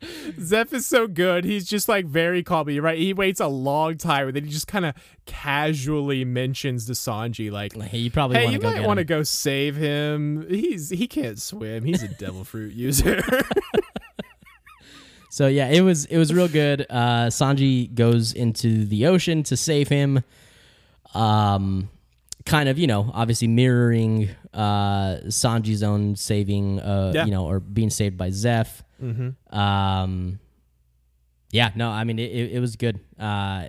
Zeff is so good. He's just like very calm. You're right. He waits a long time, and then he just kind of casually mentions to Sanji, like, hey, you probably "Hey, to you go might want to go save him. He's he can't swim. He's a devil fruit user." So yeah, it was it was real good. Uh, Sanji goes into the ocean to save him. Um, kind of you know obviously mirroring uh Sanji's own saving uh Yeah. you know or being saved by Zeff. Um, yeah, no, I mean it, it, it was good. Uh,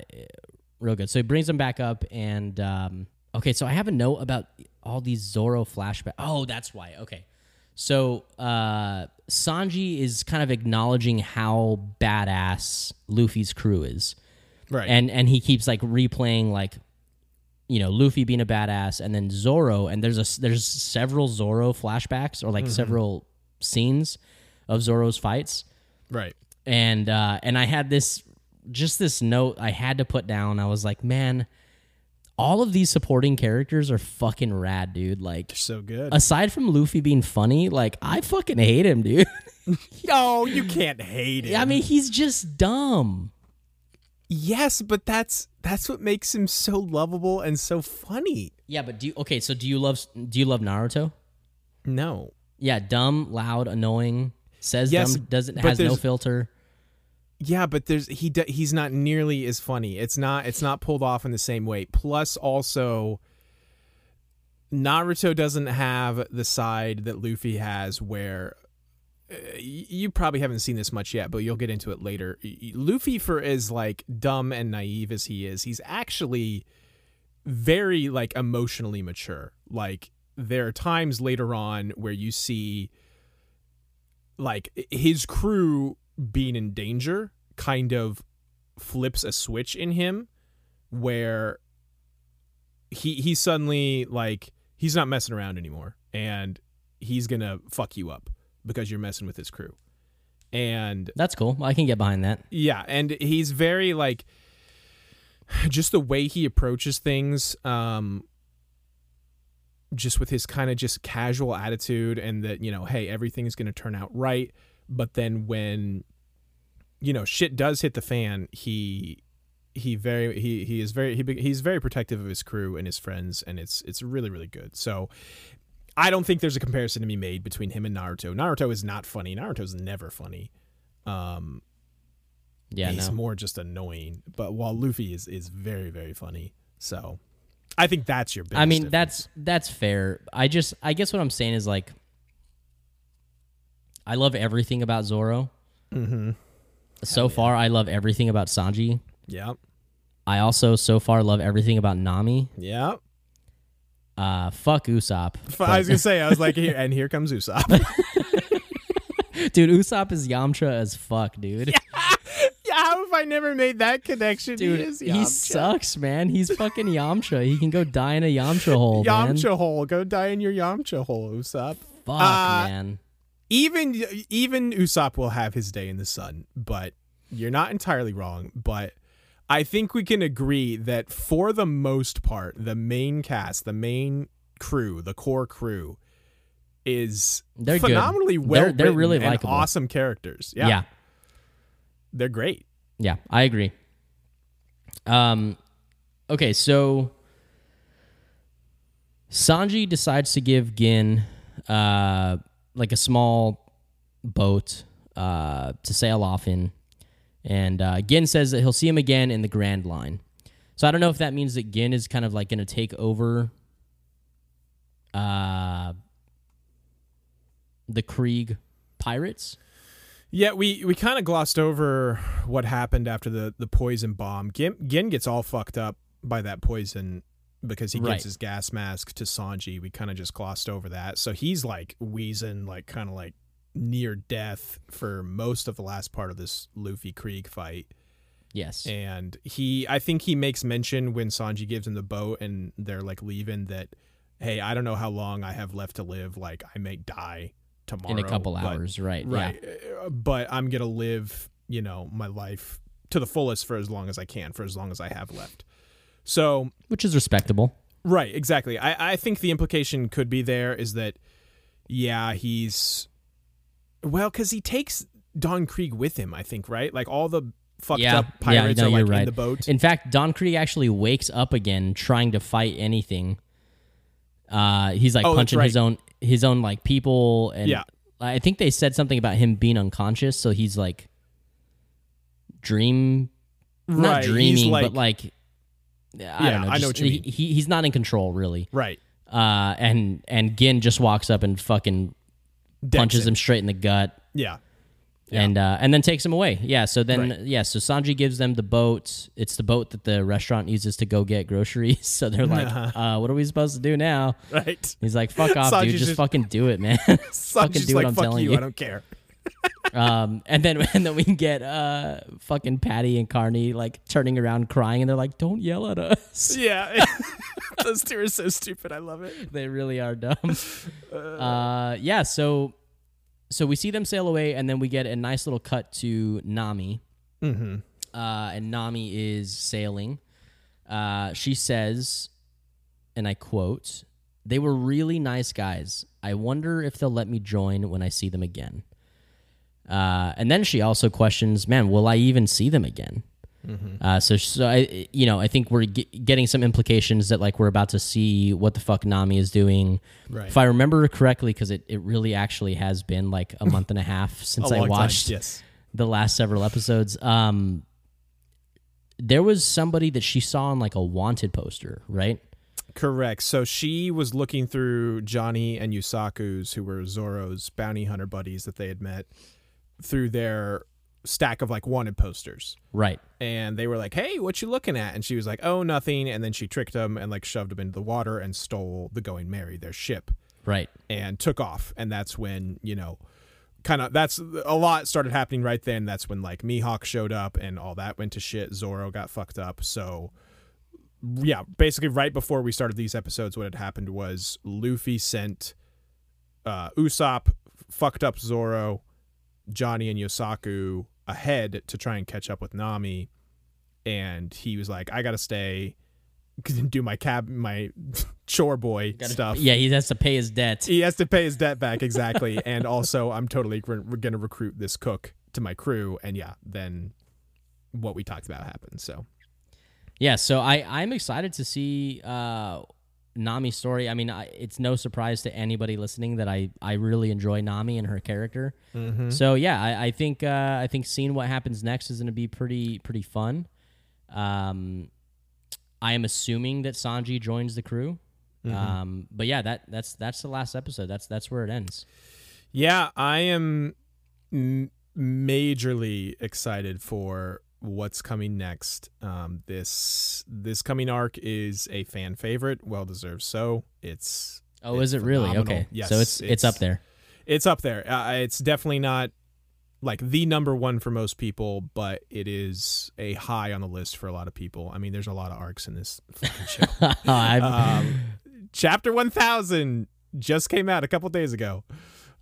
real good. So he brings him back up and um, okay. So I have a note about all these Zoro flashbacks. Oh, that's why. Okay. So uh, Sanji is kind of acknowledging how badass Luffy's crew is, right. and and he keeps like replaying like, you know, Luffy being a badass, and then Zoro, and there's a there's several Zoro flashbacks or like several scenes of Zoro's fights, right. and uh, and I had this just this note I had to put down. I was like, man, all of these supporting characters are fucking rad, dude. Like So good. aside from Luffy being funny, like I fucking hate him, dude. oh, you can't hate it. I mean, he's just dumb. yes, but that's that's what makes him so lovable and so funny. Yeah, but do you okay? So do you love do you love Naruto? No. Yeah, dumb, loud, annoying. Says Yes, dumb, doesn't has no filter. Yeah, but there's he he's not nearly as funny. It's not it's not pulled off in the same way. Plus also Naruto doesn't have the side that Luffy has where uh, you probably haven't seen this much yet, but you'll get into it later. Luffy for as like dumb and naive as he is, he's actually very like emotionally mature. Like there are times later on where you see like his crew being in danger kind of flips a switch in him where he he suddenly like he's not messing around anymore and he's gonna fuck you up because you're messing with his crew and That's cool. I can get behind that. yeah and he's very like just the way he approaches things um just with his kind of just casual attitude and that you know hey everything's going to turn out right. But then when you know shit does hit the fan he he very he he is very he, he's very protective of his crew and his friends and it's it's really really good. So i don't think there's a comparison to be made between him and naruto. Naruto is not funny. Naruto's never funny. Um Yeah, he's no. more just annoying. But while luffy is is very very funny. So i think that's your biggest I mean, difference. that's that's fair. I just I guess what I'm saying is like I love everything about Zoro. mm-hmm. So far, I love everything about Sanji. yeah I also so far love everything about Nami. yeah Uh, fuck Usopp. I was gonna say, I was like, here, and here comes Usopp. dude, Usopp is Yamcha as fuck, dude. yeah, I never made that connection? Dude, he is he sucks, man. He's fucking Yamcha. He can go die in a Yamcha hole, man. Yamcha hole. Go die in your Yamcha hole, Usopp. Fuck, Uh, man. Even even Usopp will have his day in the sun, but you're not entirely wrong. But I think we can agree that for the most part, the main cast, the main crew, the core crew, is They're good. phenomenally well They're- they're really like awesome characters. Yeah, yeah. they're great. I agree. Um, okay, so Sanji decides to give Gin uh, like a small boat uh, to sail off in, and uh, Gin says that he'll see him again in the Grand Line. So I don't know if that means that Gin is kind of like going to take over uh, the Krieg pirates. Yeah, we, we kind of glossed over what happened after the, the poison bomb. Gin, Gin gets all fucked up by that poison because he Right. gives his gas mask to Sanji. We kind of just glossed over that. So he's like wheezing, like kind of like near death for most of the last part of this Luffy Krieg fight. Yes. And he, I think he makes mention when Sanji gives him the boat and they're like leaving that, hey, I don't know how long I have left to live. Like I may die tomorrow in a couple but- hours, right? right uh, but i'm gonna live you know my life to the fullest for as long as i can for as long as i have left so Which is respectable. right exactly i i think the implication could be there is that yeah he's well because he takes don krieg with him i think right like all the fucked Yeah. up Yeah, pirates no, are like in the boat In fact, Don Krieg actually wakes up again trying to fight anything. Uh, he's like Oh, that's punching his right. own his own like people, and Yeah. I think they said something about him being unconscious, so he's like dream, not Right, he's dreaming, but like I Yeah, don't know. I know just- what you mean. He, he he's not in control really. right Uh, and and Gin just walks up and fucking Decks punches him. him straight in the gut. yeah Yeah. and uh, and then takes him away. Yeah. So then, Right. yeah. So Sanji gives them the boat. It's the boat that the restaurant uses to go get groceries. So they're like, uh, "What are we supposed to do now?" right He's like, "Fuck off, Sanji's dude. Just, just- fucking do it, man." Fucking do what I'm fuck telling you, you. i don't care um, and then and then we get uh, fucking Patty and Carne like turning around crying, and they're like, "Don't yell at us." yeah those two are so stupid i love it they really are dumb. Uh, yeah. So so we see them sail away, and then we get a nice little cut to Nami. mm-hmm uh, and Nami is sailing. Uh, she says, and I quote, They were really nice guys. I wonder if they'll let me join when I see them again. Uh, and then she also questions, Man, will I even see them again? Uh, so, so I, you know, I think we're ge- getting some implications that like we're about to see what the fuck Nami is doing. Right. If I remember correctly, because it, it really actually has been like a month and a half since A I watched yes the last several episodes. Um, there was somebody that she saw on like a wanted poster, right? Correct. So she was looking through Johnny and Yosaku's, who were Zoro's bounty hunter buddies that they had met, through their stack of like wanted posters. Right. And they were like, "Hey, what you looking at?" And she was like, "Oh, nothing." And then she tricked them and like shoved them into the water and stole the Going Merry, their ship, Right. and took off. And that's when you know, kind of that's a lot started happening right then. That's when like Mihawk showed up and all that went to shit. Zoro got fucked up. So yeah, basically right before we started these episodes, what had happened was Luffy sent uh, Usopp, fucked up Zoro, Johnny and Yosaku ahead to try and catch up with Nami, and he was like, "I gotta stay." Do my cab, my chore boy Gotta- stuff. Yeah, he has to pay his debt. He has to pay his debt back exactly, and also I'm totally we're, we're gonna recruit this cook to my crew, and yeah, then what we talked about happened. So Yeah, so I I'm excited to see uh Nami's story. I mean, I, it's no surprise to anybody listening that I I really enjoy Nami and her character. So yeah, I, I think uh, I think seeing what happens next is going to be pretty pretty fun. Um, I am assuming that Sanji joins the crew. Um, but yeah, that that's that's the last episode. That's that's where it ends. yeah, I am m- majorly excited for what's coming next. Um, this this coming arc is a fan favorite, well deserved. So it's Oh, It's is it really? Okay, Yes, so it's, it's it's- up there. it's up there. Uh, it's definitely not like the number one for most people, but it is a high on the list for a lot of people. I mean, there's a lot of arcs in this fucking show. Um, chapter 1000 just came out a couple days ago.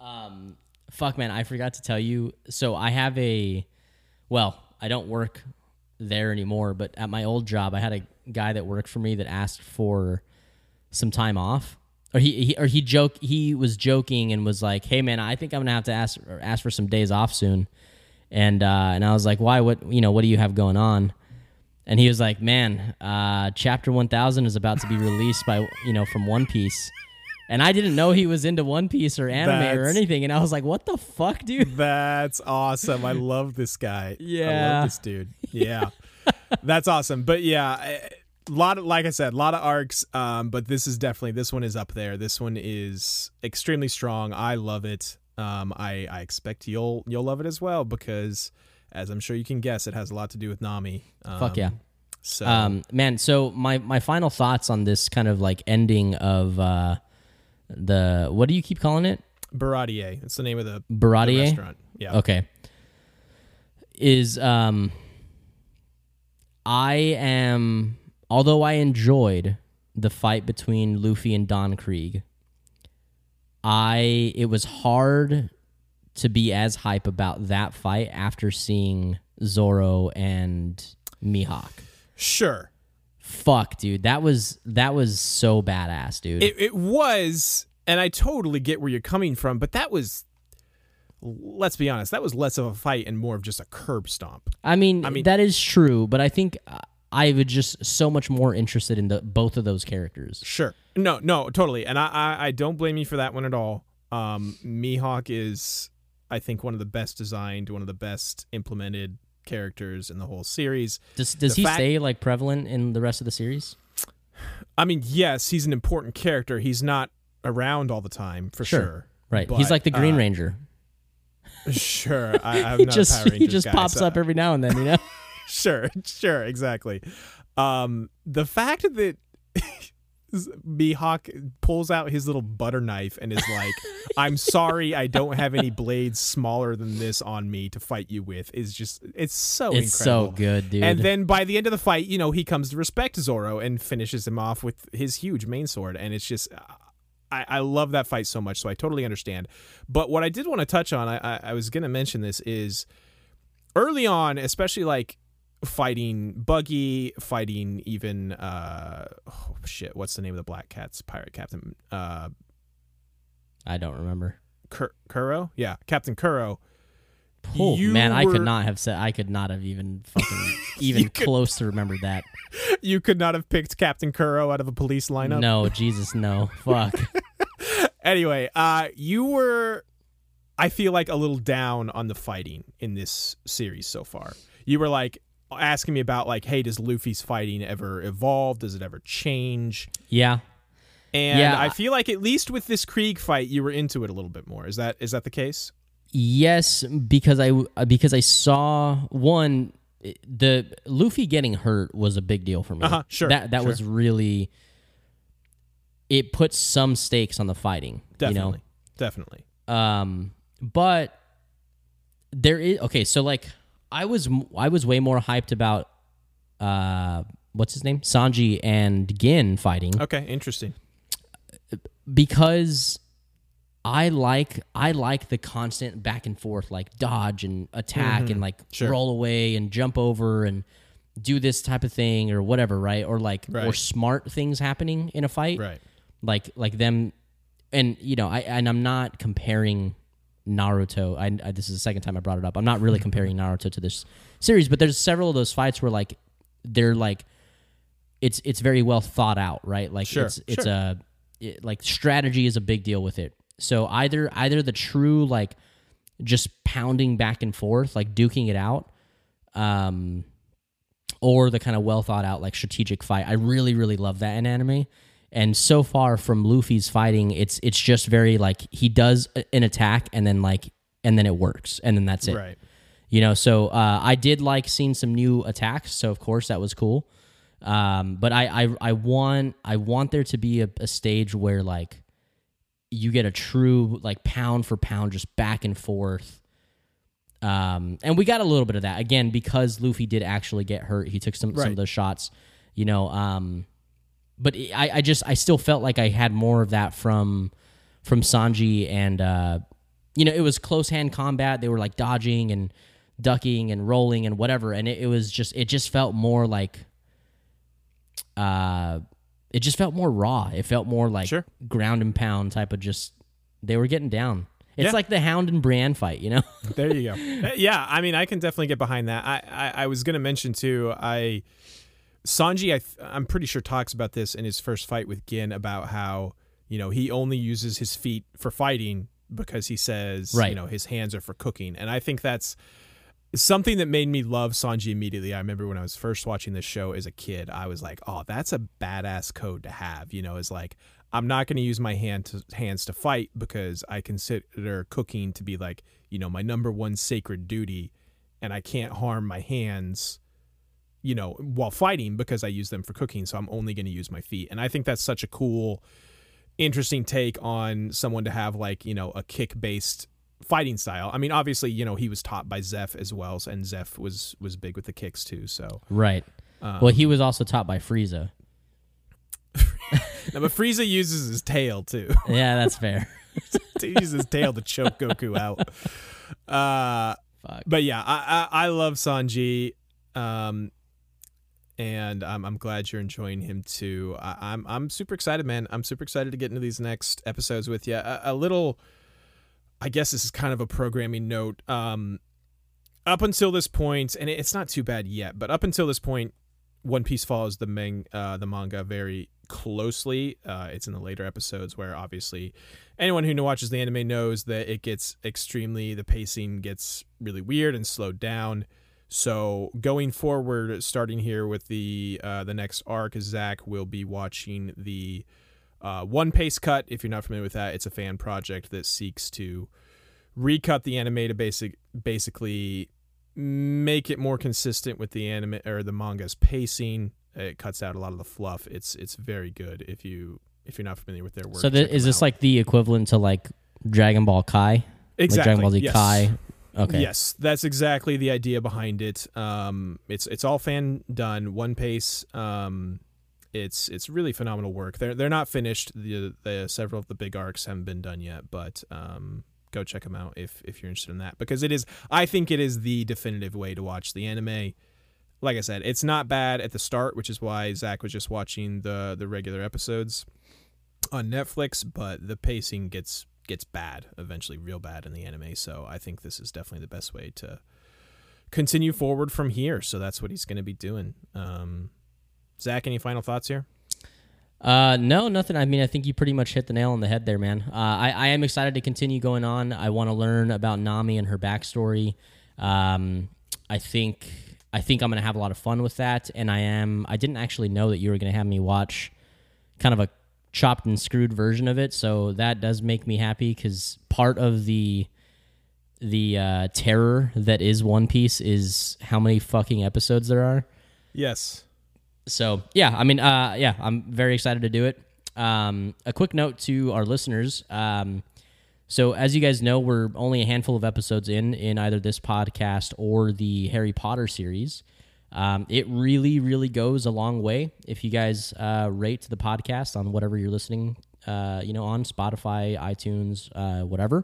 Um, fuck, man, I forgot to tell you. So I have a, well, I don't work there anymore, but at my old job, I had a guy that worked for me that asked for some time off. Or he, he or he joke he was joking and was like, "Hey man, I think I'm gonna have to ask ask for some days off soon," and uh, and I was like, "Why? What you know? What do you have going on?" And he was like, "Man, uh, chapter 1000 is about to be released by you know from One Piece." And I didn't know he was into One Piece or anime or anything. And I was like, what the fuck, dude? That's awesome. I love this guy. Yeah, I love this dude. Yeah. That's awesome. But yeah, a lot of like I said, a lot of arcs. Um, but this is definitely this one is up there. This one is extremely strong. I love it. Um, I I expect you'll you'll love it as well because, as I'm sure you can guess, it has a lot to do with Nami. Um, Fuck yeah. So Um, man, so my, my final thoughts on this kind of like ending of uh, the, what do you keep calling it? Baratie. It's the name of the, the restaurant. Yeah. Okay. Is um I am although I enjoyed the fight between Luffy and Don Krieg, I it was hard to be as hype about that fight after seeing Zoro and Mihawk. Sure. Fuck, dude. That was that was so badass, dude. It, it was, and I totally get where you're coming from, but that was, let's be honest, that was less of a fight and more of just a curb stomp. I mean, I mean- that is true, but I think I was just so much more interested in the both of those characters. Sure. No, no, totally. And I, I, I don't blame you for that one at all. Um, Mihawk is, I think, one of the best designed, one of the best implemented characters in the whole series. Does does The he fact- stay like prevalent in the rest of the series? I mean, yes, he's an important character. He's not around all the time, for Sure. sure. Right. But, He's like the Green uh, Ranger. Sure. I, I'm He just Power he just guy, pops so- up every now and then, you know. sure, sure, exactly. Um, the fact that Mihawk pulls out his little butter knife and is like, "I'm sorry, I don't have any blades smaller than this on me to fight you with," is just it's so it's incredible. so good, dude. And then by the end of the fight, you know, he comes to respect Zoro and finishes him off with his huge main sword. And it's just, I, I love that fight so much. So I totally understand. But what I did want to touch on, I, I, I was going to mention this, is early on, especially like fighting Buggy, fighting even, uh, oh shit, what's the name of the Black Cat's pirate captain? Uh, I don't remember. Kur- Kuro? Yeah, Captain Kuro. Oh You man, I could not have said. I could not have even fucking even could- close to remember that. You could not have picked Captain Kuro out of a police lineup. No, Jesus, no. Fuck. anyway, uh, you were, I feel like, a little down on the fighting in this series so far. You were like asking me about, like, hey, does Luffy's fighting ever evolve? Does it ever change? Yeah. And Yeah. I feel like at least with this Krieg fight, you were into it a little bit more. Is that is that the case? Yes, because I because I saw one the Luffy getting hurt was a big deal for me. Uh-huh, sure, That that sure. was really it put some stakes on the fighting, Definitely, you know. definitely. Um, but there is okay. So like, I was I was way more hyped about uh what's his name Sanji and Gin fighting Okay, interesting. because I like I like the constant back and forth, like dodge and attack and like Mm-hmm. Sure. roll away and jump over and do this type of thing or whatever, right? Or like or smart things happening in a fight, Right. like like them, and you know, I and I'm not comparing Naruto. I, I this is the second time I brought it up. I'm not really comparing Naruto to this series, but there's several of those fights where like they're like it's it's very well thought out, right? Like Sure, it's it's sure. a it, like strategy is a big deal with it. So either either the true like just pounding back and forth, like duking it out, um, or the kind of well thought out like strategic fight. I really really love that in anime. And so far from Luffy's fighting, it's it's just very like he does an attack and then like and then it works and then that's it. Right. You know, so uh, I did like seeing some new attacks, so of course that was cool. Um, but I, I I want I want there to be a, a stage where like you get a true like pound for pound just back and forth. Um, and we got a little bit of that again because Luffy did actually get hurt. He took some some of those shots, you know. Um, but I, I just I still felt like I had more of that from from Sanji and uh, you know it was close hand combat. They were like dodging and ducking and rolling and whatever, and it, it was just it just felt more like uh, it just felt more raw. It felt more like Sure. ground and pound type of just they were getting down. It's Yeah. like the Hound and Brienne fight, you know. There you go. Uh, yeah, I mean, I can definitely get behind that. I, I, I was going to mention too. I Sanji, I, th- I'm pretty sure talks about this in his first fight with Gin about how you know he only uses his feet for fighting because he says Right. you know his hands are for cooking, and I think that's something that made me love Sanji immediately. I remember when I was first watching this show as a kid, I was like, "Oh, that's a badass code to have." You know, is like I'm not going to use my hand to, hands to fight because I consider cooking to be like you know my number one sacred duty, and I can't harm my hands. You know, while fighting because I use them for cooking, so I'm only going to use my feet, and I think that's such a cool, interesting take on someone to have like you know a kick based fighting style. I mean, obviously, you know, he was taught by Zeff as well, and Zeff was was big with the kicks too. So, Right. um, well, he was also taught by Frieza. now, but Frieza uses his tail too. Yeah, that's fair. he uses his tail to choke Goku out. Uh, Fuck. but yeah, I, I I love Sanji, um, and I'm I'm glad you're enjoying him too. I, I'm I'm super excited, man. I'm super excited to get into these next episodes with you. A, a little, I guess this is kind of a programming note. Um, up until this point, and it's not too bad yet, but up until this point, One Piece follows the mang- uh, the manga very closely. Uh, it's in the later episodes where obviously anyone who watches the anime knows that it gets extremely the pacing gets really weird and slowed down. So going forward, starting here with the uh, the next arc, Zach will be watching the uh, One Pace cut. If you're not familiar with that, it's a fan project that seeks to recut the anime to basic basically make it more consistent with the anime or the manga's pacing. It cuts out a lot of the fluff. It's it's very good if you if you're not familiar with their work. so th- is this out. like the equivalent to like Dragon Ball Kai? exactly Like Dragon Ball Z yes. Kai. Okay. Yes, that's exactly the idea behind it. Um, it's it's all fan done, one pace. Um, it's it's really phenomenal work. They're they're not finished. The the several of the big arcs haven't been done yet, but um, go check them out if if you're interested in that because it is. I think it is the definitive way to watch the anime. Like I said, it's not bad at the start, which is why Zach was just watching the the regular episodes on Netflix. But the pacing gets gets bad eventually, real bad in the anime. So I think this is definitely the best way to continue forward from here. So that's what he's going to be doing. Um, Zach, any final thoughts here? Uh, no, nothing. I mean, I think you pretty much hit the nail on the head there, man. Uh, I, I am excited to continue going on. I want to learn about Nami and her backstory. Um, I think I think I'm gonna have a lot of fun with that, and I am. I didn't actually know that you were gonna have me watch kind of a chopped and screwed version of it, so that does make me happy because part of the the uh, terror that is One Piece is how many fucking episodes there are. Yes. So yeah, I mean, uh, yeah, I'm very excited to do it. Um, a quick note to our listeners: um, So, as you guys know, we're only a handful of episodes in in either this podcast or the Harry Potter series. Um, it really, really goes a long way if you guys uh, rate the podcast on whatever you're listening, uh, you know, on Spotify, iTunes, uh, whatever.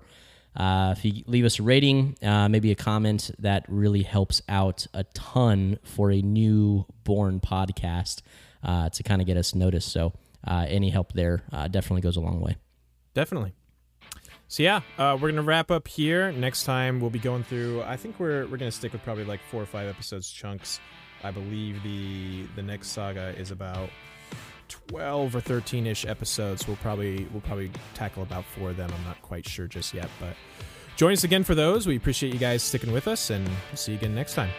Uh, if you leave us a rating, uh, maybe a comment, that really helps out a ton for a newborn podcast uh, to kind of get us noticed. So, any help there definitely goes a long way. Definitely. So yeah, uh, we're gonna wrap up here. Next time we'll be going through. I think we're we're gonna stick with probably like four or five episodes chunks. I believe the the next saga is about twelve or thirteen ish episodes. We'll probably we'll probably tackle about four of them. I'm not quite sure just yet, but join us again for those. We appreciate you guys sticking with us, and see you again next time.